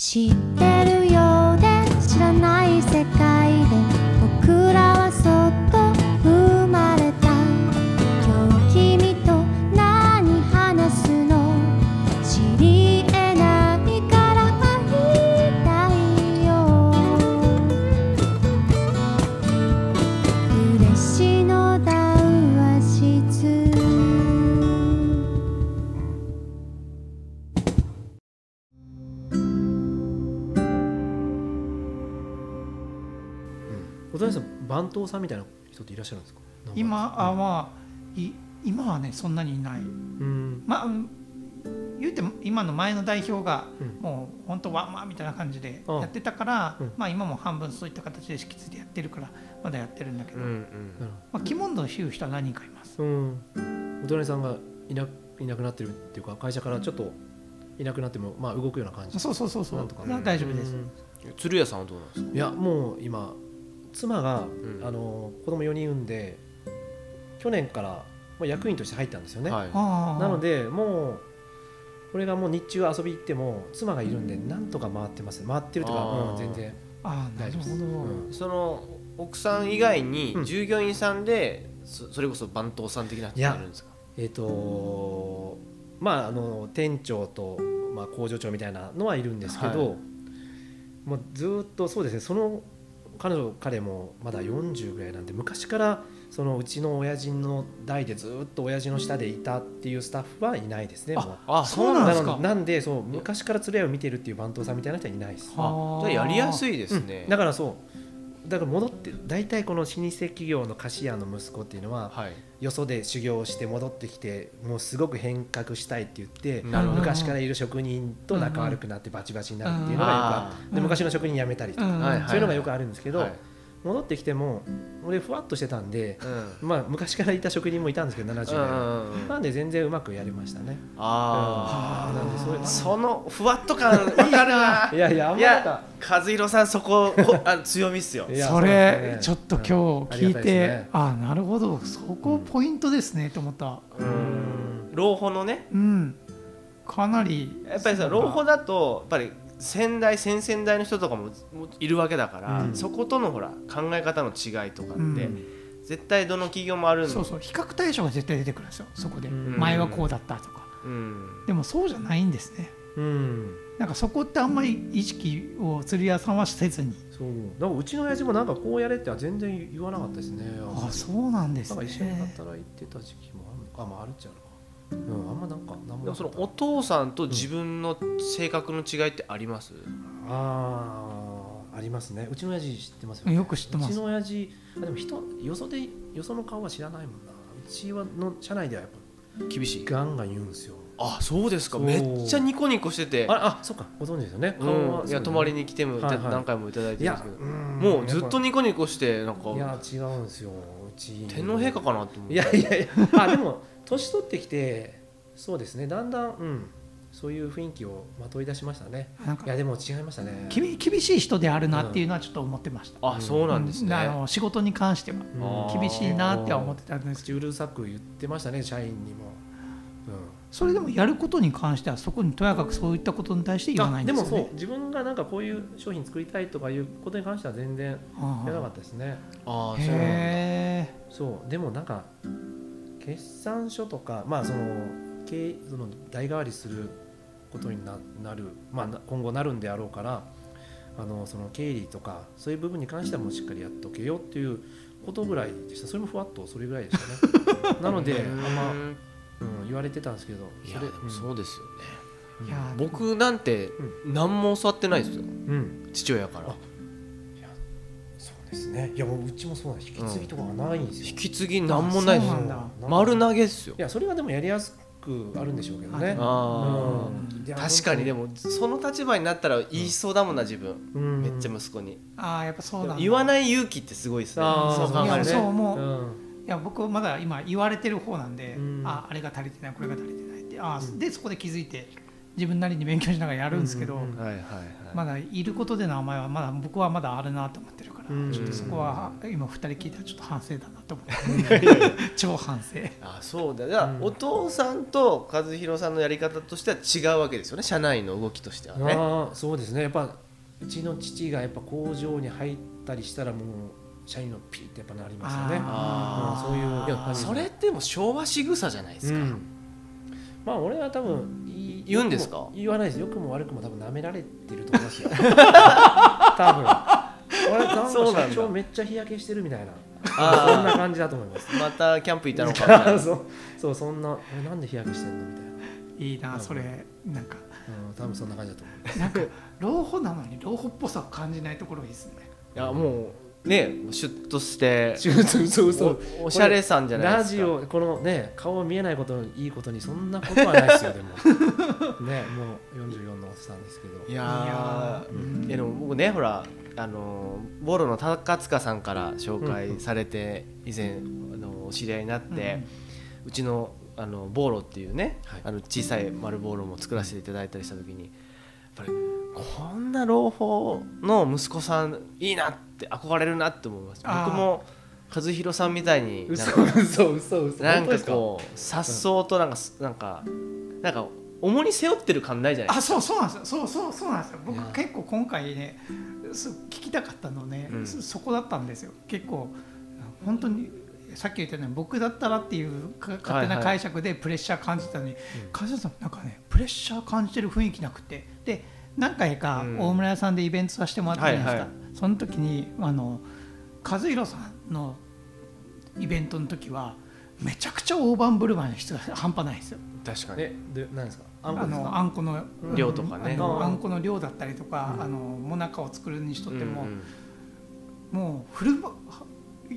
知ってる？谷さん番頭さんみたいな人っていらっしゃるんですか？今あまあい今はねそんなにいない。うん。まあうん言うても今の前の代表がうん。もう本当ワンマンみたいな感じであやってたから、うん。まあ今も半分そういった形で引き継いでやってるからまだやってるんだけど、うんうん。まあ、鬼門のいう人は何人かいます。うん。お隣さんがいないなくなってるっていうか会社からちょっといなくなってもまあ動くような感じ。そうそうそうそう。なんとか。な大丈夫です、うん。鶴屋さんはどうなんですか？いやもう今妻が、ん。あの子供4人産んで去年からもう役員として入ったんですよね、はい。なのでもうこれがもう日中遊び行っても妻がいるんでなんとか回ってます。回ってるとか、うん全然。ああなるほど、うん。その奥さん以外にうん。従業員さんでそそれこそ番頭さん的な人いるんですか？えっ、とまああの店長と、まあ、工場長みたいなのはいるんですけど、はい。もうずーっとそうですねその彼女彼もまだ40ぐらいなんで昔からそのうちの親父の代でずーっと親父の下でいたっていうスタッフはいないですね。もうあそうなんですかのなんでそう昔から鶴屋を見てるっていう番頭さんみたいな人はいないです。はじゃあやりやすいいですね、だからそうだから戻って大体この老舗企業の菓子屋の息子っていうのははい。よそで修行をして戻ってきてもうすごく変革したいって言って昔からいる職人と仲悪くなってバチバチになるっていうのがよくああるで昔の職人辞めたりとか、うん。はいはいそういうのがよくあるんですけど、はい戻ってきても俺ふわっとしてたんで、うん。まあ、昔からいた職人もいたんですけど70うん代うんうん。なんで全然うまくやりましたね。あうん。なんでそういうあそのふわっと感わ かるな。いやいやあんいまや和弘さんそこほあ強みっすよ。いやそれちょっと今日聞いて、ね。ああなるほどそこポイントですねと思った。うん。老舗のね。うん。かなりやっぱりさ老舗だとやっぱり先代先々代の人とかももいるわけだから、うん。そことのほら考え方の違いとかって、うん。絶対どの企業もあるんそうそう。比較対象が絶対出てくるんですよ。そこで、うん。前はこうだったとか。うん。でもそうじゃないんですね。うん。なんかそこってあんまり意識を釣り屋さんはせずに。そう。なんかうちの親父もなんかこうやれっては全然言わなかったですね。あそうなんですね。なんか一緒に働いてた時期もあるのか、まあ、あるっちゃうのかうんあんまなんかなんもでもそのお父さんと自分の性格の違いってあります、ああありますね。うちの親父知ってますよ、ね、よく知ってます。うちの親父あでも人よそでよその顔は知らないもんな。うちはの社内ではやっ厳しいぱガンガン言うんですよ。あそうですか。めっちゃニコニコしてて。ああそっかご存知ですよね。うん。顔は、いや泊まりに来ても、はいはい。何回もいただいてるんですけど。ん。もうずっとやニコニコしてなんか。ぱいや違うんですよ。うち。天皇陛下かなって。思ういやいやいや。あでも年取ってきてそうですねだんだんうんそういう雰囲気をまとい出しましたね。いやでも違いましたね。厳厳しい人であるなっていうのはちょっと思ってました、あそうなんですね、あの仕事に関しては。うん。厳しいなっては思ってたんですけど。口うるさく言ってましたね社員にも、それでもやることに関してはそこにとやかくそういったことに対してうん、言わないんですよね。あでもそう自分がなんかこういう商品作りたいとかいうことに関しては全然あやらなかったですね。ああそうなんだ。へえそうでもなんか決算書とかまあその経営その代替わりすることにななる、まあ、な今後なるんであろうからあのその経理とかそういう部分に関してはもうしっかりやっとけよっていうことぐらいでした。それもふわっとそれぐらいでしたね。なのであんま、うん、言われてたんんですけどいやでもそうですよね、いや僕なんて何も教わってないですよ。うん、うん父親からですね。いやもううちもそうなんです。引き継ぎとかがないんですよ、引き継ぎ何もないです。よそうなんだ。丸投げですよ。いやそれはでもやりやすくあるんでしょうけどね。あうん。確かにでもその立場になったら言いそうだもんな自分、うん。めっちゃ息子に。ああやっぱそうなんだ。言わない勇気ってすごいですね。そう考えるとそう思う、うん。いや僕まだ今言われてる方なんで、うん。ああれが足りてないこれが足りてないって。あーでそこで気づいて自分なりに勉強しながらやるん。ですけど、まだいることでの甘えはまだ僕はまだあるなと思ってるからちょっとそこは今2人聞いたらちょっと反省だなと思って。超反省あそうだ。じお父さんと和弘さんのやり方としては違うわけですよね。社内の動きとしてはね。ああそうですね。やっぱうちの父がやっぱ工場に入ったりしたらもう社員のピーってやっぱなりますよね。あうんそういういやそれってもう昭和仕草じゃないですか、うん。まあ俺は多分言うんですか？言わないです。よくも悪くも多分舐められてると思いますよ。多分俺なんかそうなんだ社長めっちゃ日焼けしてるみたいな。あーそんな感じだと思いますまたキャンプ行ったのかみたいなそうそうそん。な俺なん。で日焼けしてん。のみたいな、いいなそれなん。かうん、多分そん。な感じだと思うなん。か老舗なのに老舗っぽさを感じないところがいいですねいやもうねシュッとしてそうそうそうおおしゃれさん。じゃないラですかジオこのね顔見えないことのいいことにそん。なことはないですよでもねもう44のおっさん。ですけどいやいやーーうん。いやでも僕ねほらあのボロの高塚さんから紹介されて以前あのお知り合いになって、うちのあのボーロっていうね、はい。あの小さい丸ボーロも作らせていただいたりした時にやっぱりこんな朗報の息子さんいいなって憧れるなって思います。あー。僕も和弘さんみたいになん嘘か嘘嘘嘘。なんか本当ですか？こうさっそうとなんかすなんかなんか重に背負ってる感ないじゃないですか。あそうそうなんですよ。そうそうそうなんですよ。僕結構今回ねす聞きたかったのね、うん。そそこだったんですよ。結構本当にさっき言ったように僕だったらっていうか勝手な解釈でプレッシャー感じたのに、梶田さんなんかねプレッシャー感じてる雰囲気なくて。で何回かうん。大村屋さんでイベントさせてもらったじゃないですか、はいはその時にあの和弘さんのイベントの時はめちゃくちゃ大盤振る舞いの質が半端ないんですよ。確かに。えで何ですか？あんこあのあんこの量とかね。あん。あんこの量だったりとか、うん。あのもなかを作るにしとっても、うんうん。もう振る舞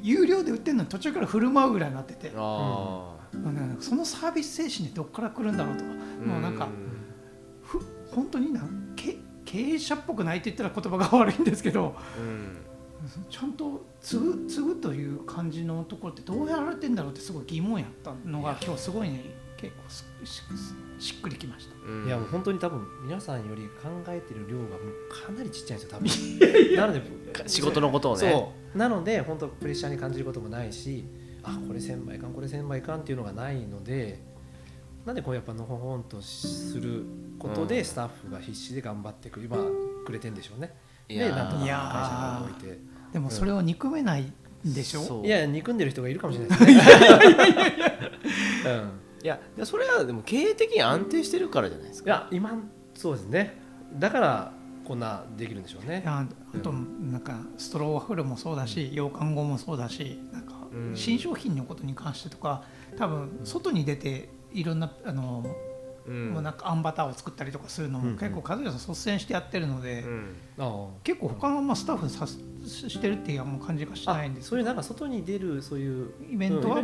有料で売ってるのに途中から振る舞うぐらいになってて、そのサービス精神でどっから来るんだろうと。か、ーもうなんかふ本当になけ経営者っぽくないって言ったら言葉が悪いんですけどうん。ちゃんと継ぐ継ぐという感じのところってどうやられてんだろうってすごい疑問やったのが今日すごいね結構すししっくりきました。うん。いやもう本当に多分皆さんより考えてる量がもうかなりちっちゃいんですよ多分。なので仕事のことをね。そう。なので本当プレッシャーに感じることもないしあこれ1000倍かんこれ1000倍かんっていうのがないのでなんでこうやっぱのほほんとすることうん。でスタッフが必死で頑張ってく今くれてんでしょうね。いやー。でなんとか会いや社ー。が動いてでもそれを憎めないんでしょ、そういや憎んでる人がいるかもしれない。ですねうんいやでそれはでも経営的に安定してるからじゃないですか。いや今そうですね。だからこんなできるんでしょうね。いやあとなんかストローワッフルもそうだし洋館後もそうだしなんかうん。新商品のことに関してとか多分外に出ていろんなあの、うんもうなんかあんバターを作ったりとかするのもうん結構和也さん率先してやってるので、うん。あ結構他のまあスタッフさしてるっていう感じがしあないんですそういうなんか外に出るそういうイベントは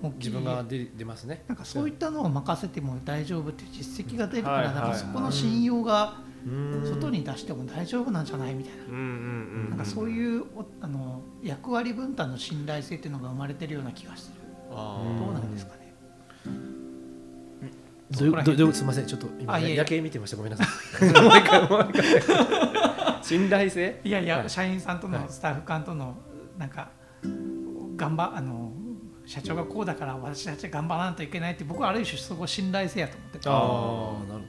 もう自分が出出ますね。なんかそういったのを任せても大丈夫っていう実績が出るから、なんかそこの信用がうん。外に出しても大丈夫なんじゃないみたいな。なんかそういうおあの役割分担の信頼性っていうのが生まれてるような気がする。あどうーなんですかね。どういうすみません。ちょっと今夜景見てました。ごめんなさい。もう一回もう一回。信頼性？いやいや、はい。社員さんとはい。のスタッフ間とのなんか頑張あの社長がこうだから私たち頑張らないといけないって僕はある種そこ信頼性やと思ってて。ああなる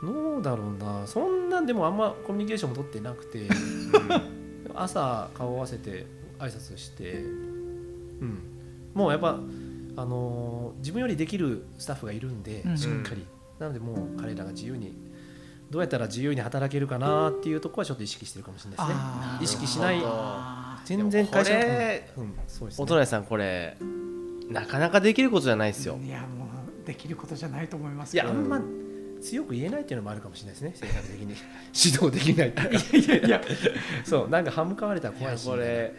ほど。どうだろうな。そんなんでもあんまコミュニケーションも取ってなくて。朝顔合わせて挨拶して。うん。もうやっぱあのー自分よりできるスタッフがいるんで、うんしっかり。なのでもう彼らが自由にどうやったら自由に働けるかなっていうところはちょっと意識してるかもしれないですね。意識しない。全然会社。うんうんそうですね。お隣さんこれなかなかできることじゃないですよ。いやもうできることじゃないと思いますけど。いやあんま強く言えないっていうのもあるかもしれないですね性格的に。指導できないっていうかいやいや。そうなんか歯向かわれたら怖いし。これ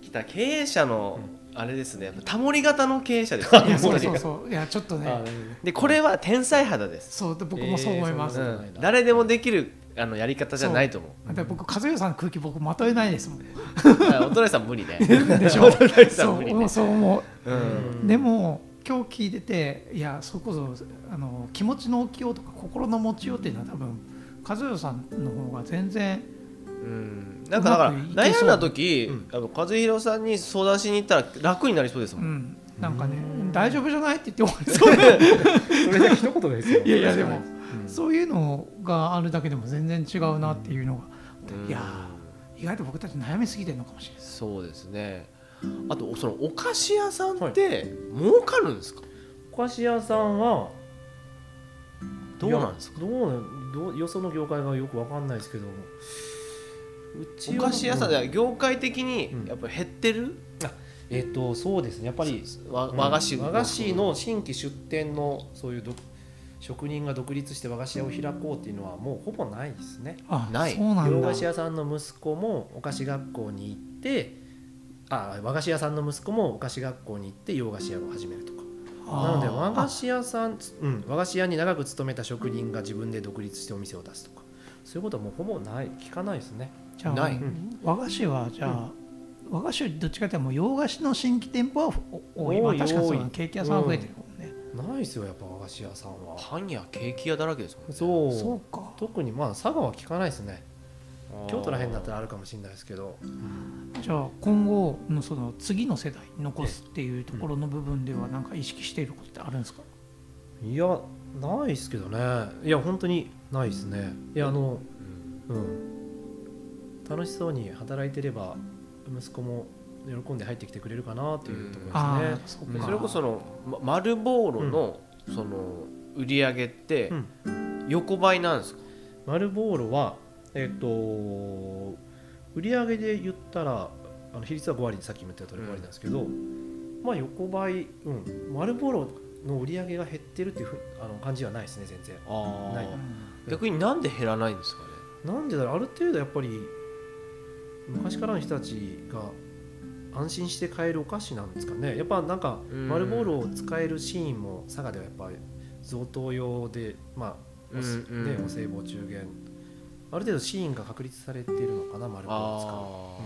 来た経営者のあれですね。タモリ型の経営者ですね。いやそうそうそう。いやちょっとあねでこれは天才肌です、そうで僕もそう思います、えーうん。誰でもできるあのやり方じゃないと思う。で僕和代さんの空気僕まとえないですもん。あお隣さん無理ね。でしょ？お隣さそん無理ね。うそう思う。うん。でも今日聞いてていやそれこそあの気持ちの置きようとか心の持ちようっていうのは多分和代さんの方が全然うんなんかだから悩んだ時、うん。あの和弘さんに相談しに行ったら楽になりそうですも、うん。ん、なんかねうん。大丈夫じゃないって言って終わり。そう。それで一言ですよ。いやいやでもうん。そういうのがあるだけでも全然違うなっていうのが、うん。いやー意外と僕たち悩みすぎてるのかもしれない。そうですね。あとそのお菓子屋さんって儲かるんですか、お菓子屋さんはどうなんですか？どうどうよその業界がよくわかんないですけどお菓子屋さんうんで業界的にうん。やっぱり減ってる、えっ、とそうですね。やっぱりわ和菓子。和菓子の新規出店のそういうど職人が独立して和菓子屋を開こうっていうのはもうほぼないですね。あない。洋菓子屋さんの息子もお菓子学校に行ってあ和菓子屋さんの息子もお菓子学校に行って洋菓子屋を始めるとか。なので和菓子屋さん、うん、和菓子屋に長く勤めた職人が自分で独立してお店を出すとか。そういうことはもうほぼない。聞かないですねじゃあない。うん。和菓子はじゃあ、和菓子よりどっちかというと洋菓子の新規店舗はお多い。まあ多い確かにケーキ屋さん増えてるもんね、ないですよやっぱ和菓子屋さんは。パンやケーキ屋だらけですもんね。そう。そうか。特にまあ佐賀は聞かないですね。京都ら辺だったらあるかもしれないですけど。じゃあ今後のその次の世代に残すっていうところの部分では何か意識していることってあるんですか、いやないですけどね。いや本当にないですね。いやあのうん。うん楽しそうに働いてれば息子も喜んで入ってきてくれるかなっていうところあですね。あそれこそのま丸ボーロのその売り上げってうん。横ばいなんですか、丸ボーロはえっ、と売り上げで言ったらあの比率は5割さっきも言った通り5割なんですけど、まあ横ばい、うん、丸ボーロの売り上げが減ってるっていうふうあの感じはないですね全然。ない。逆になんで減らないんですかね？なんでだろうある程度やっぱり昔からの人たちが安心して買えるお菓子なんですかね。やっぱなんかうん。丸ボールを使えるシーンも佐賀ではやっぱり贈答用でまあお,、お歳暮中元。ある程度シーンが確立されているのかな丸ボールを使う、あ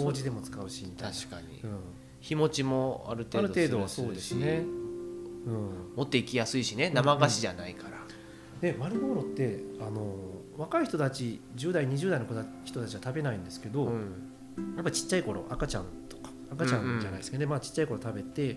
うん、法事でも使うしみたいな。確かに。うん、日持ちもあるある程度程度はそうですね、うん、持っていきやすいしね。生菓子じゃないから、で丸ボーロってあの若い人たち10代20代の子た人たちは食べないんですけど、うん。やっぱちっちゃい頃赤ちゃんとか赤ちゃんじゃないですけどね、まあちっちゃい頃食べて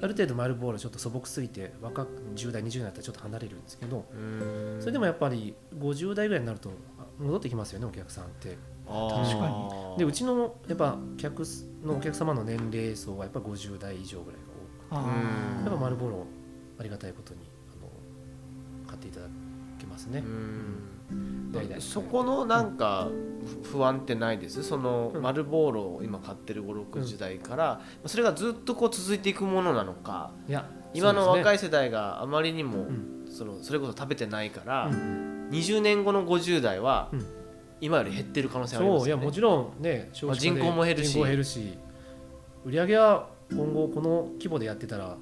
ある程度丸ボールちょっと素朴すぎて若く10代20代になったらちょっと離れるんですけどうん。それでもやっぱり50代ぐらいになるとあ戻ってきますよねお客さんって。確かでうちのやっぱ客のお客様の年齢層はやっぱ50代以上ぐらいが多くあうんてやっぱ丸ボールをありがたいことにあの買っていただけますね。うんそこのなんか不不安ってないです？そのうん。丸ボールを今買ってる56時代からそれがずっとこう続いていくものなのかいや今の若い、い世代があまりにもうん。そのそれこそ食べてないからうん20年後の50代はうん。今より減ってる可能性ありますよね。そういやもちろんね少子化で人口も減るし。減るし売り上げは今後この規模でやってたら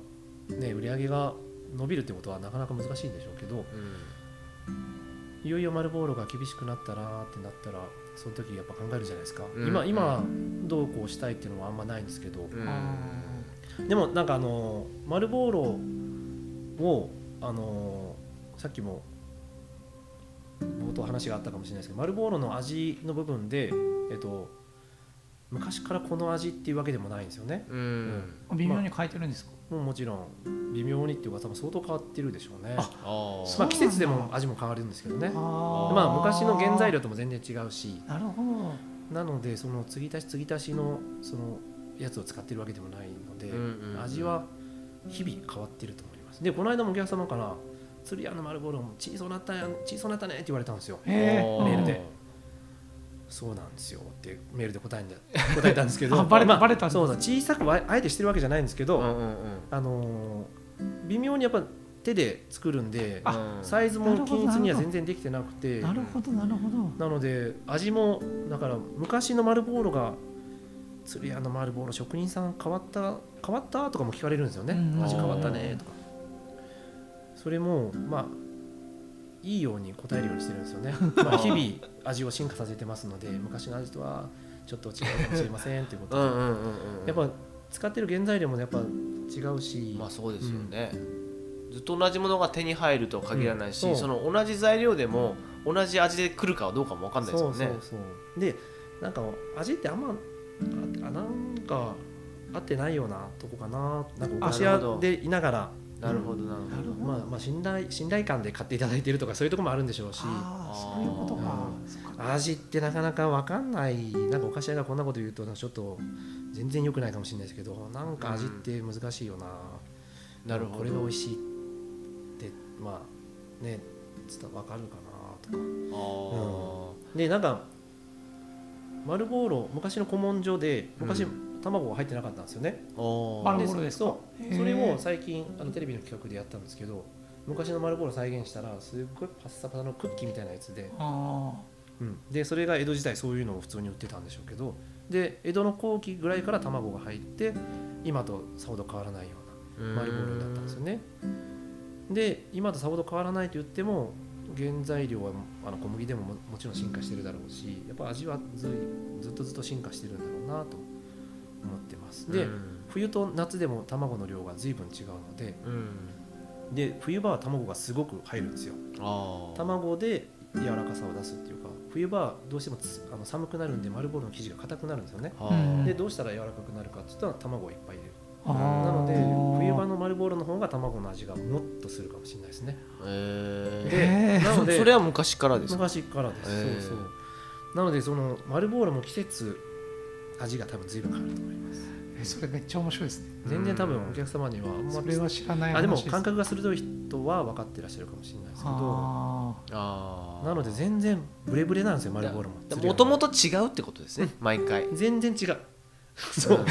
ね売り上げが伸びるってことはなかなか難しいんでしょうけどいよいよ丸ボールが厳しくなったらってなったらその時やっぱ考えるじゃないですか、うん。今今どうこうしたいっていうのはあんまないんですけど、うん。でもなんかあの丸ボーロをあのさっきも冒頭話があったかもしれないですけど丸ボーロの味の部分で、えっと、昔からこの味っていうわけでもないんですよね。うん。ー微妙に変えてるんですか、もうもちろん微妙にっていうか多分相当変わってるでしょうね。ああー。まあ、季節でも味も変わるんですけどね。あまあ昔の原材料とも全然違うし。なるほど。なのでその継ぎ足し継ぎ足しのそのやつを使ってるわけでもないので、うんうんうん。味は日々変わってると思います。でこの間もお客様から「鶴屋の丸ボールも小さなったやん小さなったね」って言われたんですよ。メールでそうなんですよってメールで答えんだ 答えたんですけどあバレたまあバレたそうだ小さくはあえてしてるわけじゃないんですけど、うんうんうん。あのー微妙にやっぱ手で作るんであサイズも均一には全然できてなくてなるほどなるほどなので味もだから昔の丸ボーロが鶴屋の丸ボーロ職人さん変わった変わったとかも聞かれるんですよね、うん。味変わったねとか。それもまあいいように答えるようにしてるんですよね、まあ、日々味を進化させてますので昔の味とはちょっと違うかもしれませんということで、うんうんうんうんやっぱ使ってる原材料もやっぱ違うし、まあそうですよね、ずっと同じものが手に入るとは限らないし、うん。その同じ材料でも同じ味で来るかはどうかも分かんないですもんね。そうそうそう。でなんか味ってあんまああなんか合ってないようなとこかな。なんかお菓子屋でいながらなるほどなるほど。まあ、まあ信頼信頼感で買っていただいてるとかそういうところもあるんでしょうし。ああそういうことか。味ってなかなか分かんない。なんかお菓子屋がこんなこと言うとちょっと全然良くないかもしれないですけどなんか味って難しいよな、なるほど。これが美味しいってまあね伝わ分かるかなとか。あでなんか丸ボーロ昔の古文書で昔、う卵が入ってなかったんですよね。ー。おー丸ボーロですか？それを最近あのテレビの企画でやったんですけど昔の丸ボーロ再現したらすっごいパッサパサのクッキーみたいなやつであうん、でそれが江戸時代そういうのを普通に売ってたんでしょうけどで江戸の後期ぐらいから卵が入って今とさほど変わらないような丸ボールになったんですよね。で今とさほど変わらないと言っても原材料はあの小麦でもももちろん進化してるだろうしやっぱ味はずいずっとずっと進化してるんだろうなと思ってます。で、うん。冬と夏でも卵の量が随分違うのでうん。で冬場は卵がすごく入るんですよ。卵で柔らかさを出すっていうか冬場はどうしてもつあの寒くなるんで丸ボールの生地が硬くなるんですよね。でどうしたら柔らかくなるかって言ったら卵をいっぱい入れる。あ。なので冬場のの丸ボールの方が卵の味がもっとするかもしれないですね。えへー。で なのでーそれは昔からですか？昔からです、そうそう。なのでその丸ボールも季節味が多分随分変わると思います。えそれめっちゃ面白いですね。全然多分お客様にはあんまそれは知らない話あでもす感覚が鋭い人は分かってらっしゃるかもしれないですけど。ああなので全然ブレブレなんですよ丸ボールも。もともと違うってことですね。毎回。全然違う。そう。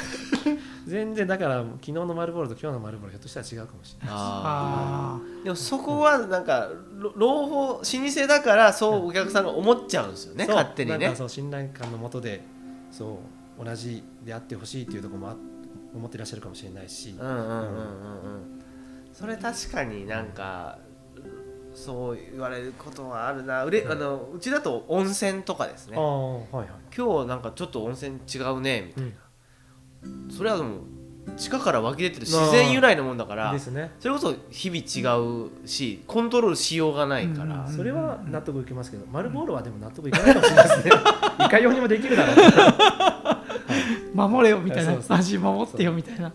全然だから昨日の丸ボールと今日の丸ボールひょっとしたら違うかもしれないああー。でもそこはなんかろ朗報老舗だからそうお客さんが思っちゃうんですよねそう。勝手にね。なんかそう信頼感のもとで。そう同じであってほしいっていうところもあ思ってらっしゃるかもしれないし、うんうんうんうんうん。それ確かになんかそう言われることはあるな。うれあのうちだと温泉とかですね。ああはいはい、今日なんかちょっと温泉違うねみたいうん。なそれはもう地下から湧き出てる自然由来のもんだからですね。それこそ日々違うしコントロールしようがないから、うん。それは納得いきますけど、丸ボールはでも納得いかないかもしれないですね。いかようにもできるだろう。ー 守れよみたいな。味守ってよみたいな。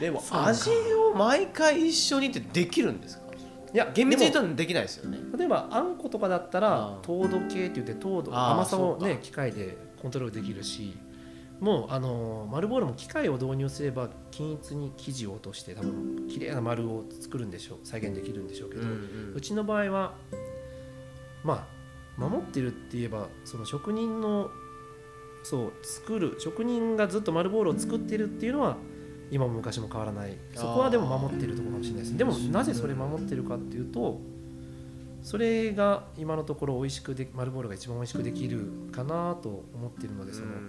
でも味を毎回一緒にってできるんですか？いや厳密に言でうとできないですよね。も例えばあんことかだったあらあ糖度計って言って糖度甘さをね機械でコントロールできるしもうあの丸ボールも機械を導入すれば均一に生地を落として多分綺麗な丸を作るんでしょう再現できるんでしょうけど、うちの場合はまあ守ってるって言えばその職人のそう作る職人がずっと丸ボールを作ってるっていうのは今も昔も変わらない。そこはでも守ってるところかもしれないですでもなぜそれ守ってるかっていうとそれが今のところ美味しくで丸ボールが一番美味しくできるかなと思ってるのでその、うん。うん。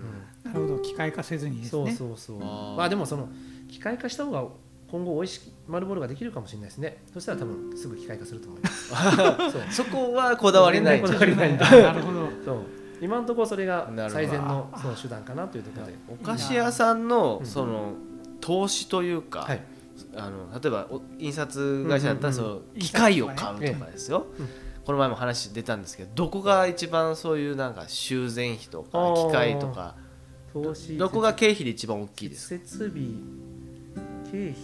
なるほど機械化せずにですそうねそうそう。まあでもその機械化した方が今後美味しい丸ボールができるかもしれないですね。そしたら多分すぐ機械化すると思います。そう。そこはこだわりない。こだわりないんだ。なるほど。そう今のところそれが最善のその手段かなというところで、お菓子屋さんのうん。その投資というか、はい、あの例えばお印刷会社だったらうんうんその機械を買うとかですよ、うん。この前も話出たんですけどどこが一番そういうなんか修繕費とか機械とか投資どこが経費で一番大きいですか？設備経費。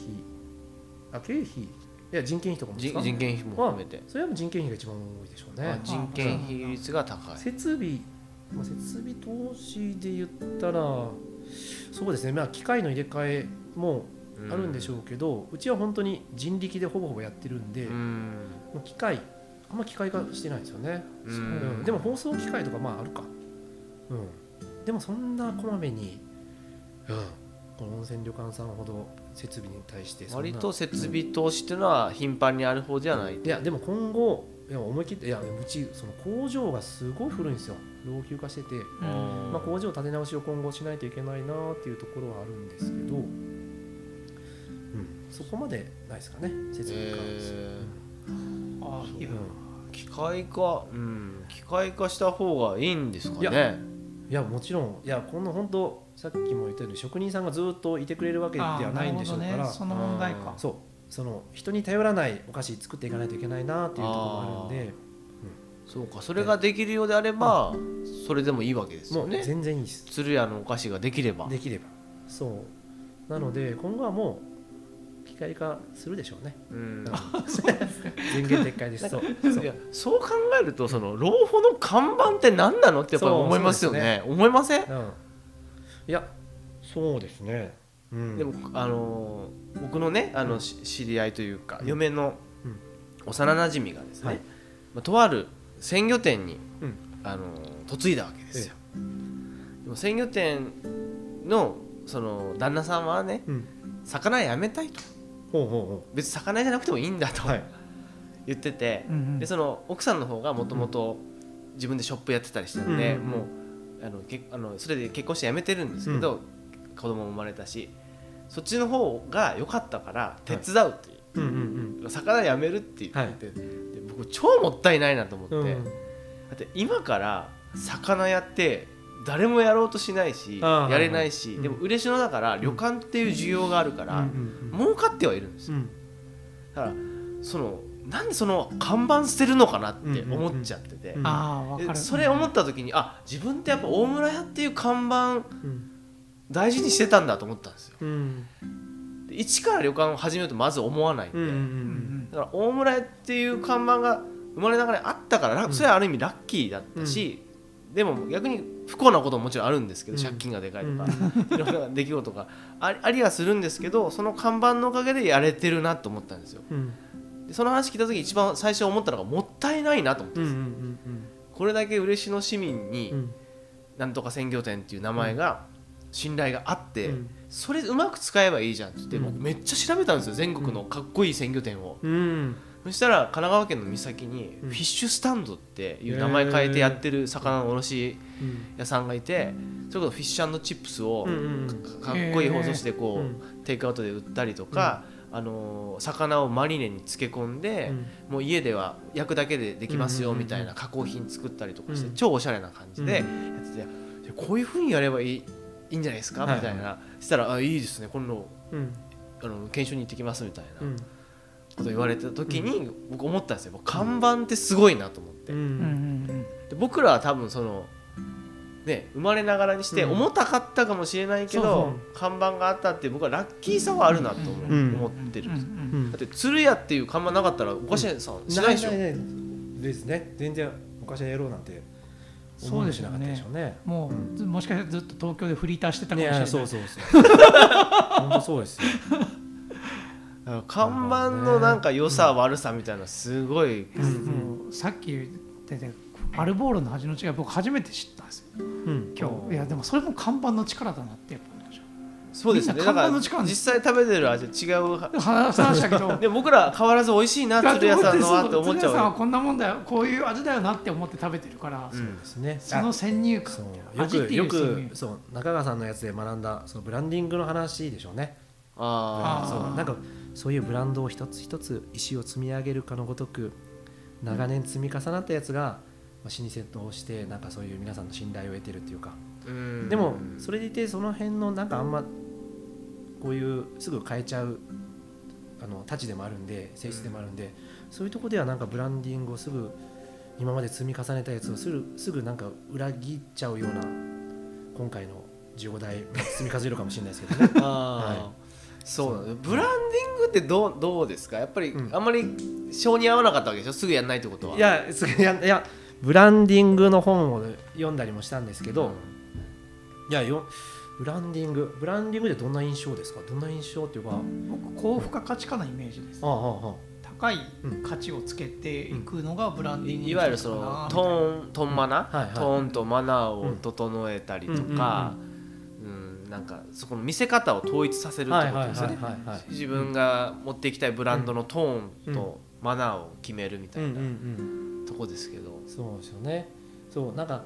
あ経費？いや人件費とかもですか？人人件費も含めて、それは人件費が一番多いでしょうね。あ人件費率が高い。設備、まあ、設備投資で言ったらそうですね、まあ、機械の入れ替えもあるんでしょうけど、うちは本当に人力でほぼほぼやってるんで、うん。もう機械あんま機械化してないですよね、ううん。んでも放送機械とかまああるか、うん、でもそんなこまめに、うん、この温泉旅館さんほど設備に対して割と設備投資っていうのは頻繁にある方じゃないいやでも今後いや思い切っていやうちその工場がすごい古いん。ですよ老朽化してて、うん。まあ、工場建て直しを今後しないといけないなっていうところはあるんですけど、うん、そこまでないですかね設備に関して、えあいやうん。機械化うん。機械化した方がいいんですかいやねいやもちろん。いやこの本当さっきも言ったように職人さんがずっといてくれるわけではないんでしょうから、ね。その問題か。そう。その人に頼らないお菓子作っていかないといけないなっていうところもあるんで、うんそうかそれができるようであればそれでもいいわけですもうよね全然いいです。鶴屋のお菓子ができれば。できれば。そう。なので今後はもう機械化するでしょうね。うん。全言撤回です。そうそう。いやそう考えるとその老舗の看板って何なのってやっぱり思いますよね。思いません？うん。いやそうですね、うん、でもあのー僕のねあの、し知り合いというか、うん。嫁のうん。幼なじみがですね、はい。まあ、とある鮮魚店に、うん。あのー嫁いだわけですよ、でも鮮魚店のその旦那さんはねうん。魚やめたいと。ほうほ別に魚じゃなくてもいいんだと、うほうはい。言ってて、うんうん。でその奥さんの方がもともと自分でショップやってたりしてるんで、うんもうあのけあのそれで結婚して辞めてるんですけど、子供も生まれたしそっちの方が良かったから手伝うっていう、うんうん魚辞めるって言って、はい。で僕超もったいないなと思って、うんだって今から魚やって誰もやろうとしないしやれないし、はいはいでも嬉野だから旅館っていう需要があるから、うん儲かってはいるんですよ。うん。だからそのなんでその看板捨てるのかなって思っちゃってて、うんでああ分かる。それ思った時にあ自分ってやっぱ大村屋っていう看板うん。大事にしてたんだと思ったんですよ。うん。で一から旅館を始めるとまず思わないんで、うんうんううん。んだから大村屋っていう看板が生まれながらあったから、うん。それはある意味ラッキーだったし、でも逆に不幸なことももちろんあるんですけど、うん。借金がでかいとか、ういろんな出来事がありありはするんですけどその看板のおかげでやれてるなと思ったんですよ。うん。でその話聞いた時一番最初思ったのがもったいないなと思ったうんんです、うん。これだけ嬉野市民に、うん。なんとか鮮魚店っていう名前が信頼があって、うんそれうまく使えばいいじゃんって言って、うん。僕めっちゃ調べたんですよ全国のかっこいい鮮魚店を、うん。そしたら神奈川県の岬にうん。フィッシュスタンドっていう名前変えてやってる魚の卸うん屋さんがいてそれこそフィッシュチップスをうんうんかかっこいい包装してこう、うん。テイクアウトで売ったりとか、あのー魚をマリネに漬け込んで、うん。もう家では焼くだけでできますようんうんうんみたいな加工品作ったりとかして、うん。超おしゃれな感じでやってて、でこういうふうにやればいいいいんじゃないですか、はいみたいな。したらあいいですね。今度うん。あの検証に行ってきますみたいな。うん。こと言われた時に、僕思ったんですよ。もう看板ってすごいなと思って、で僕らは多分そのね生まれながらにしてうん。重たかったかもしれないけど、看板があったって僕はラッキーさはあるなと思,、うん。思ってるんですだって鶴屋っていう看板なかったらおかしいさん。しないでしょ、ですね。全然お菓子屋やろうなんて思いもしなかったでしょうね。もう、ずもしかしたらずっと東京でフリーターしてたかもしれない。いやそうそうそう本当そうですよ。だから看板のなんか良さ、悪さみたいなすごい、もうさっき言っててアルボールの味の違い僕初めて知ったんですよ。うん。今日。いやでもそれも看板の力だなってやっぱそうですね。だから実際食べてる味違うた話話したけど。で僕ら変わらず美味しいな鶴屋さんのはって思っちゃう鶴屋さんはこんなもんだよ。こういう味だよなって思って食べてるから、うんですね。その先入観。よくよくそう中川さんのやつで学んだそのブランディングの話でしょうね。ああー。そうなんかそういうブランドを一つ一つ石を積み上げるかのごとく長年積み重なったやつが、まあ、老舗としてなんかそういう皆さんの信頼を得てるっていうか。あ、うん。でもそれでいてその辺のなんかあんまこういうすぐ変えちゃうあの太刀でもあるんで性質でもあるんで、そういうとこではなんかブランディングをすぐ今まで積み重ねたやつをすぐすぐなんか裏切っちゃうような今回の15台積み数えるかもしれないですけどね。はそう。ブランディングってどうどうですか？やっぱりうん。あんまり性に合わなかったわけでしょ？すぐやんないってことは。いやすいやいやブランディングの本を読んだりもしたんですけど、いやよブランディング。ブランディングでどんな印象ですか？どんな印象っていうか、僕高付加価値化なイメージですああああ高い価値をつけていくのがブランディングいいわゆるそのトーントンマナ、はいはい。トーンとマナーを整えたりとか、うん。なんかそこの見せ方を統一させるってことですよね。自分が持っていきたいブランドのトーンとマナーを決めるみたいうんうんうなん。とこですけど、そうですよね。そうなんか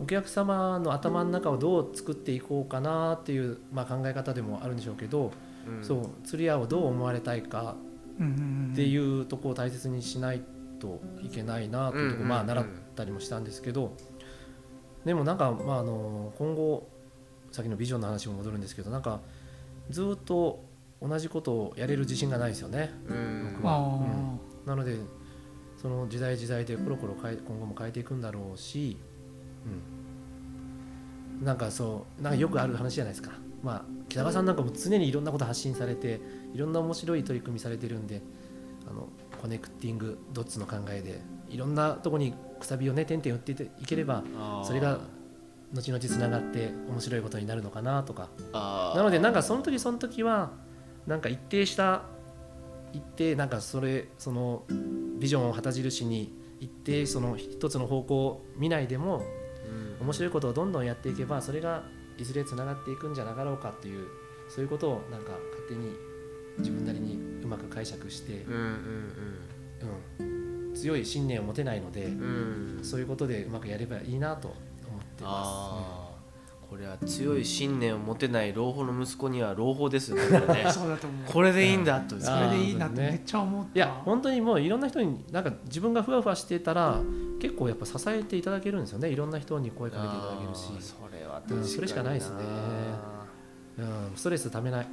お客様の頭の中をどう作っていこうかなっていう、まあ、考え方でもあるんでしょうけど、うん。そう釣り屋をどう思われたいかってういうところを大切にしないといけないなというところ、うんまあ習ったりもしたんですけどでもなんか、まあ、あの今後さっきのビジョンの話にも戻るんですけどなんかずっと同じことをやれる自信がないですよねうん。僕は。あうん。なのでその時代時代でコロコロ変え今後も変えていくんだろうし、うん、なんかそうなんかよくある話じゃないですか、まあ、北川さんなんかも常にいろんなこと発信されていろんな面白い取り組みされてるんであのコネクティングドッツの考えでいろんなとこにくさびをね点々打っていければそれが後々つながって面白いことになるのかなとか。なのでなんかその時その時はなんか一定した一定なんかそれそのビジョンを旗印に一定その一つの方向を見ないでもうん面白いことをどんどんやっていけばそれがいずれつながっていくんじゃなかろうかっていうそういうことをなんか勝手に自分なりにうまく解釈して、強い信念を持てないので、そういうことでうまくやればいいなと思ってまああこれは強い信念を持てない老婆の息子には朗報ですねこれね。そうだと思う。これでいいんだとう。ん。それでいいなってめっちゃ思った。す。いや本当にもういろんな人になんか自分がふわふわしてたら結構やっぱ支えていただけるんですよね。いろんな人に声かけていただけるし。それは確かにうんそれしかないですね。うん、ストレスためない、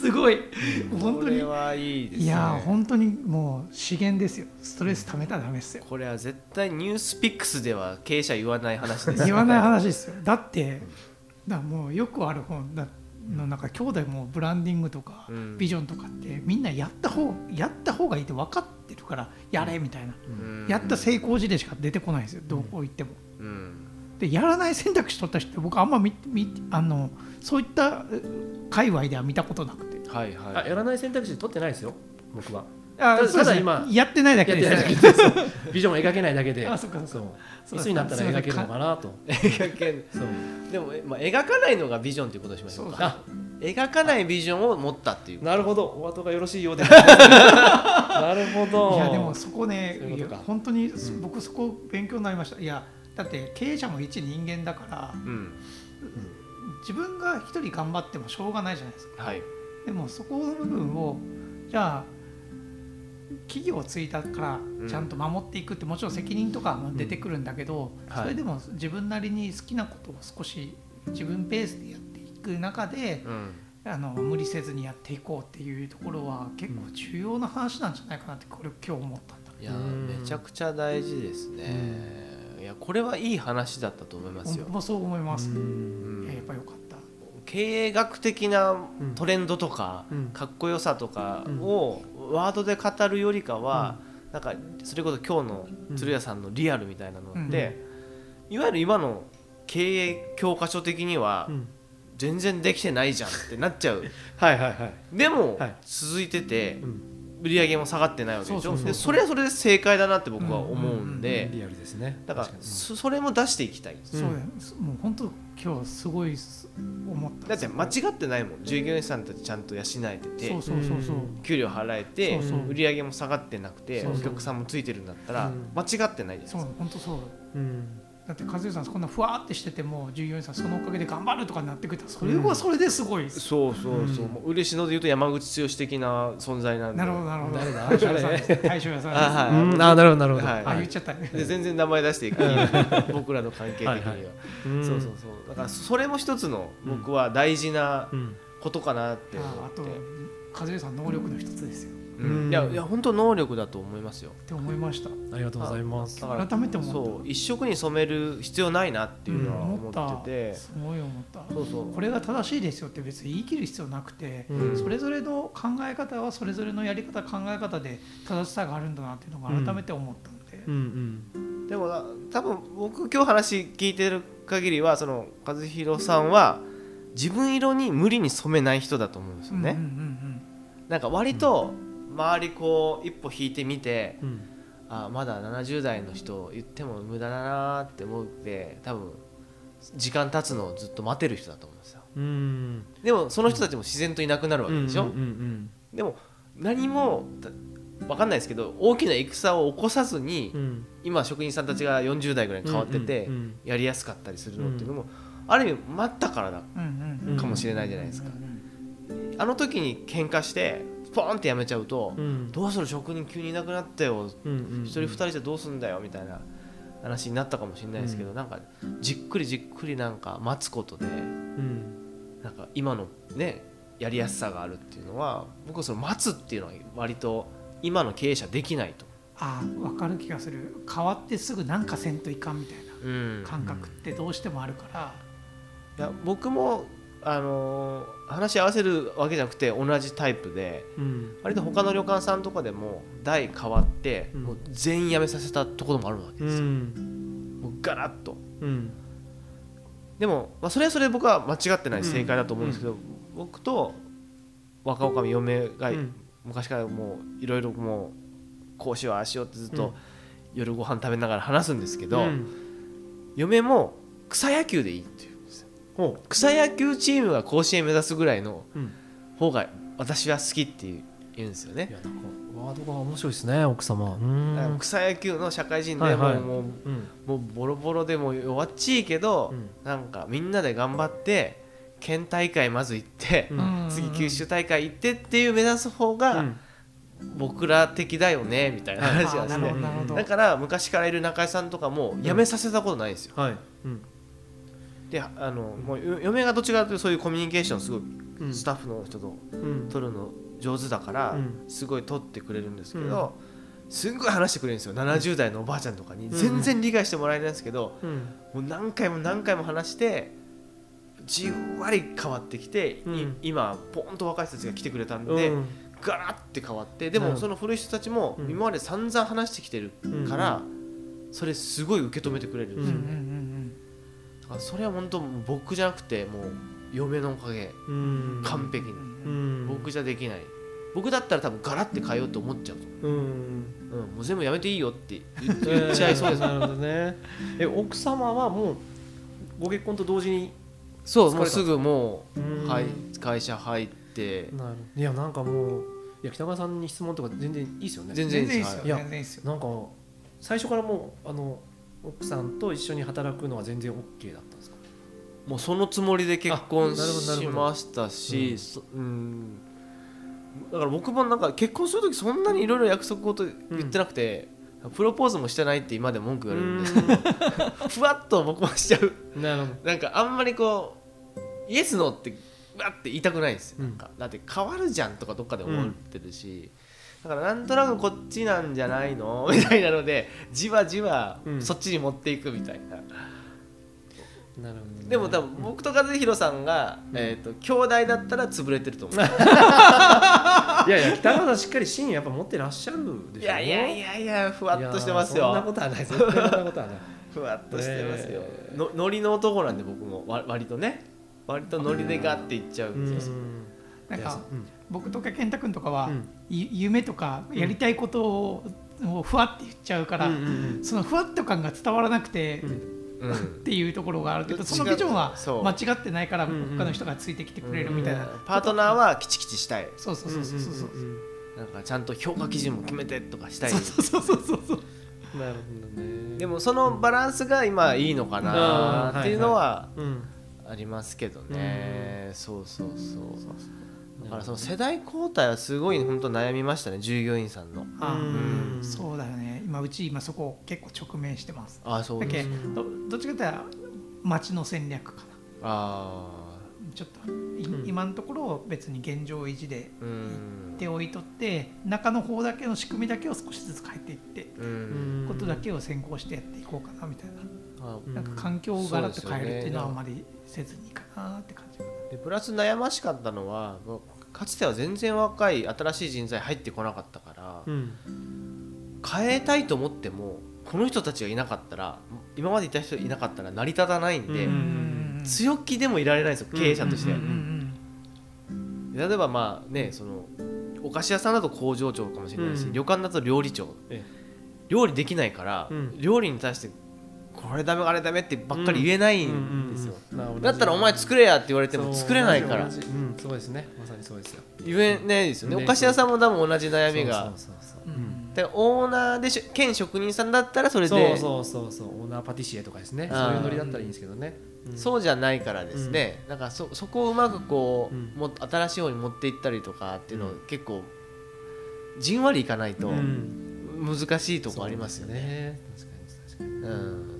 すごい。本こ当に。れはいいですね。いや本当にもう資源ですよ。ストレスためたらダメですよ。これは絶対ニュースピックスでは経営者言わない話ですよ。言わない話ですよ。だってだもうよくある本だのなんか兄弟もブランディングとかうん。ビジョンとかってみんなやった方やった方がいいって分かってるからやれみたいな、うん。やった成功事例しか出てこないんですよ。どこ行っても。うん。でやらない選択肢取った人って僕あんま見見あのそういったえ界隈では見たことなくて。はいはい。あやらない選択肢取ってないですよ僕は。あただ今やってないだけです。ビジョンを描けないだけであそっかそっか。そう。そういつになったら描けるのかなと。描けん。そう。でも、えまあ、描かないのがビジョンということにしましょうか。あ描かないビジョンを持ったっていうなるほど。お後がよろしいようで。す なるほど。いやでもそこねそういう本当に、ん。僕そこ勉強になりました。いやだって経営者も一人間だからうん自分が一人頑張ってもしょうがないじゃないですか。はい。でもそこの部分をじゃあ企業をついたからうん。ちゃんと守っていくってもちろん責任とかも出てくるんだけど、はい。それでも自分なりに好きなことを少し自分ペースでやっていく中でうん。あの無理せずにやっていこうっていうところは結構重要な話なんじゃないかなってこれ今日思ったんだ。いやうん。めちゃくちゃ大事ですね。いやこれはいい話だったと思いますよ。僕もそう思います。うん。いややっぱよかった。経営学的なトレンドとか、うん。かっこよさとかをワードで語るよりかは、なんかそれこそ今日の鶴屋さんのリアルみたいなのって、いわゆる今の経営教科書的にはうん。全然できてないじゃんってなっちゃう。はいはいはい。でも、はい。続いててうん。売り上げも下がってないわけでしょ。そうそうそうでそれはそれで正解だなって僕は思うんで、リアルですね。だからそそれも出していきたい。そうもう本当今日すごい思った。だって間違ってないもん従業員さんたちちゃんと養えててそうそうそうそう。給料払えてそうそう売り上げも下がってなくてそうそうお客さんもついてるんだったらうん間違ってないですそう本当そう。うんだって和代さんこんなふわってしてても従業員さんそのおかげで頑張るとかになってくれたらそれはそれですごいです。そうそうそう、うん。もう嬉野で言うと山口剛的な存在なんでなるほどなるほど。誰だ？大将屋さんです。大将屋さんです。あはい。うん。あなるほどなるほど。はい。あ言っちゃったね。で全然名前出していい。僕らの関係的には、はいはい。うん。そうそうそう。だからそれも一つの僕は大事なうん。ことかなって思ああとって、和代さん能力の一つですようん。いやいや本当能力だと思いますよ。って思いました。ありがとうございます。だから改めて思った。そう一色に染める必要ないなっていうのは思思ったってて、すごい思った。そうそう。これが正しいですよって別に言い切る必要なくて、うん。それぞれの考え方はそれぞれのやり方考え方で正しさがあるんだなっていうのが改めて思ったので、うんうん。でもな多分僕今日話聞いてる限りはその和弘さんは自分色に無理に染めない人だと思うんですよね、うんうんうん。なんか割と周りこう一歩引いてみてうん。あまだ70代の人言っても無駄だなって思って多分時間経つのをずっと待てる人だと思うんですよ。うん。でもその人たちも自然といなくなるわけでしょ、うんうんでも何もた分かんないですけど大きな戦を起こさずに、うん。うん今職人さんたちが40代ぐらいに変わってて、うんうんうんやりやすかったりするのっていうのも、ある意味待ったからだかもしれないじゃないですか、うんうん。あの時に喧嘩してポーンってやめちゃうと、うん。どうする職人急にいなくなったよ。うんうん一人二人じゃどうすんだよみたいな話になったかもしれないですけど、なんかじっくりじっくりなんか待つことでうん。なんか今のねやりやすさがあるっていうのは僕はその待つっていうのは割と今の経営者できないと。あー分かる気がする。変わってすぐなんかせんといかんみたいうん。な感覚ってどうしてもあるから、いや僕もあのー話し合わせるわけじゃなくて同じタイプでうん。割と他の旅館さんとかでも代変わって、うん。もう全員辞めさせたところもあるわけうですよ、ん。もうガラッと。うん。でも、まあ、それはそれで僕は間違ってない正解だと思うんですけど、僕と若女将嫁がうん。昔からもういろいろもうこうしようああしようってずっうん。と夜ご飯食べながら話すんですけど、うん。嫁も草野球でいいって言う草野球チームが甲子園目指すぐらいの方が私は好きっていう言うんですよいねやなんかワードが面白いですね奥様。草野球の社会人でもうもううん。もうボロボロでもう弱っちいけど、うん。なんかみんなで頑張って県大会まず行って、うん。次九州大会行ってっていう目指す方うがん。僕ら的だよねみたいな話がして。だから昔からいる中井さんとかも辞めさせたことないんですよ、であのもうよ嫁がどっちかというとそういうコミュニケーションすごいうん。スタッフの人とうん。取るの上手だからうん。すごい取ってくれるんですけど、すんごい話してくれるんですよ。70代のおばあちゃんとかに。ん。全然理解してもらえないんですけど、うん。もう何回も何回も話してじんわり変わってきて、今ポンと若い人たちが来てくれたんで、うん。ガラッて変わってでもその古い人たちもうん。今まで散々話してきてるから、それすごい受け止めてくれるんですよ、うそれは本当僕じゃなくてもう嫁のおかげ。うん。完璧に、うん。僕じゃできない。僕だったら多分ガラッて変えようと思っちゃうと思うん。う、うん、もう全部やめていいよって言っちゃいそうです、なるほどね。え奥様はもうご結婚と同時にそうもうすぐもう、うん。はい、会社入って。なるいやなんかもういや北川さんに質問とか全然いいですよね。全然いいですよ。いや全然いいですよ。なんか最初からもうあの奥さんと一緒に働くのは全然 OK だったんですか？もうそのつもりで結婚しましたし、そうん。だから僕もなんか結婚する時そんなにいろいろ約束事言ってなくて、プロポーズもしてないって今で文句言われるんですけど ふわっと僕もしちゃう。なるほど。なんかあんまりこうイエスノーってわって言いたくないんですよ、うんなんかだって変わるじゃんとかどっかで思ってるし、だからなんとなくこっちなんじゃないの？みたいなのでじわじわうん。そっちに持っていくみたいな。なるほどね。でも多分僕と和弘さんが、えー、と兄弟だったら潰れてると思う。いやいや北川さんしっかり芯やっぱ持ってらっしゃるでしょ。いやいやいやいやふわっとしてますいやそんなこよ。とはない。絶対そんなことはない。ふわっとしてますよ。えのノリの男なんで僕もわ割とね。割とノリでガッていっちゃうんで。すよ。なんかいやうん僕とか健太君とかは、うんゆ夢とかやりたいことを,、をふわって言っちゃうから、うんうんそのふわっと感が伝わらなくて、うんうんっていうところがあるけどそのビジョンはそう間違ってないからうんうん他の人がついてきてくれるみたいな、パートナーはキチキチしたい。そうそうそうそうそうそううんなんかちゃんと評価基準も決めてとかしたい。そうそうそうそうそううんなるほどねでもそのバランスが今いいのかなっていうのはうんありますけどね。そうそうそう。だからその世代交代はすごい本当悩みましたね従業員さんの。あうん。そうだよね。今うち今そこ結構直面してます。あそうだけです。どどっちかというと町の戦略かな。あちょっというん。今のところ別に現状維持であ。うん。手を置いとって中の方だけの仕組みだけを少しずつ変えていってうん。ことだけを先行してやっていこうかなみたいな。あうん。なんか環境をガラッと変えるっていうのはあまりせずにいいかなって感じ。でプラス悩ましかったのはかつては全然若い新しい人材入ってこなかったから、うん変えたいと思ってもこの人たちがいなかったら今までいた人いなかったら成り立たないんで、うん強気でもいられないんですよ経営者として、うんうんうん例えばまあねそのお菓子屋さんだと工場長かもしれないし、うん。旅館だと料理長。え。料理できないから、うん。料理に対してこれダメあれダメってばっかり言えないんですよ、うんうんうん。だったらお前作れやって言われても作れないから。そううんそうですね。まさにそうですよ。言えないですよね。ねお菓子屋さんも多分同じ悩みが。そうそうそうう。んうん。でオーナーでしょ兼職人さんだったらそれそうでそうそうそう。オーナーパティシエとかですね。そういうノリだったらいいんですけどね。うん。そうじゃないからですね、なんかそそこをうまくこう、うん。もっと新しい方に持っていったりとかっていうのをうん。結構じんわりいかないとうん。難しいとこありますよね。ね。確かに確かに。うん、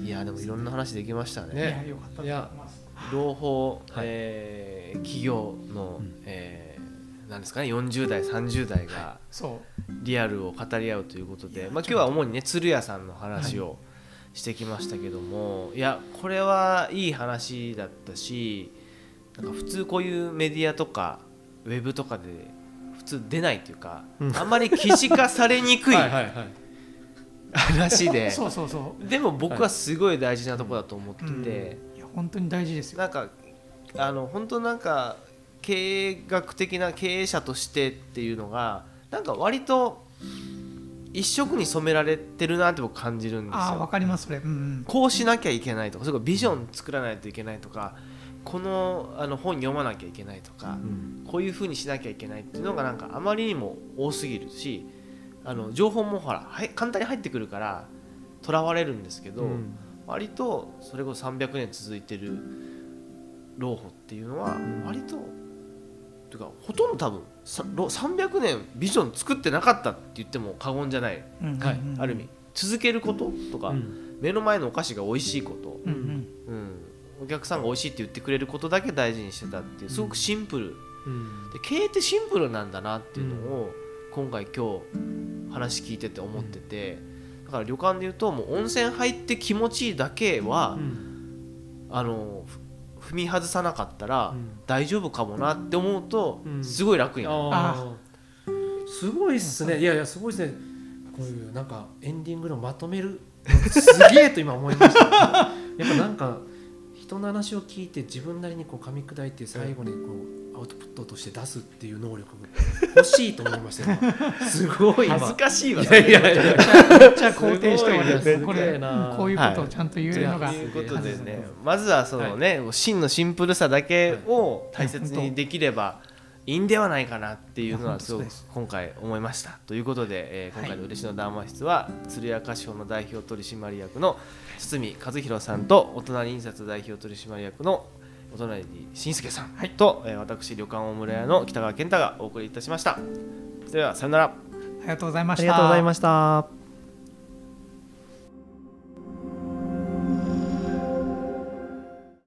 いやでもいろんな話できましたね。いねやよかったと思います。朗報、はい。えー企業の、うん。えーなんですかね40代30代がそう。リアルを語り合うということで、まあ、今日は主にね鶴屋さんの話をしてきましたけども、い、やこれはいい話だったしなんか普通こういうメディアとかウェブとかで普通出ないというか、あんまり記事化されにくい はいはいはい話で。そうそうそでも僕はすごい大事なところだと思ってて。ういや本当に大事ですよ。なんかあの本当なんか経営学的な経営者としてっていうのがなんか割と一色に染められてるなって僕感じるんですああわよ。かりますそれ。うんうん。こうしなきゃいけないとかそれビジョン作らないといけないとかこのあの本読まなきゃいけないとか、うん。こういうふうにしなきゃいけないっていうのがなんかあまりにも多すぎるしあの情報もほらはい簡単に入ってくるからとらわれるんですけど、うん。割とそれこそ300年続いてる老舗っていうのはん。割と、というかほとんど多分さろ300年ビジョン作ってなかったって言っても過言じゃない、うんうんうんはいある意味。続けることとか、うん。目の前のお菓子が美味しいこと、うんうん。うん、お客さんが美味しいって言ってくれることだけ大事にしてたっていうすごくシンプル、うん。で経営ってシンプルなんだなっていうのを今回今日話聞いてて思ってて、だから旅館で言うともう温泉入って気持ちいいだけは、うん。あのふ踏み外さなかったらうん。大丈夫かもなって思うとうん。すごい楽になる、すごいっすね。いやいやすごいっすね。こういうなんかエンディングのまとめるのすげえと今思いました。やっぱなんか人の話を聞いて自分なりにこう噛み砕いて最後にこうアウトプットとして出すっていう能力欲しいと思いましたよ今すごい今恥ずかしいわ。いやいやいや。めっちゃ肯定しておりますこれこういうことをちゃんと言えるのが、ということではいね。まずはそのね、真のシンプルさだけを大切にできればいいんではないかなっていうのはすごく今回思いました。ということで、えー今回の嬉野談話室は鶴屋菓子舗の代表取締役の堤和弘さんとお隣印刷代表取締役のお隣慎介さんと、えー私旅館大村屋の北川健太がお送りいたしました。それではさよなら。ありがとうございまあした。りがとうございました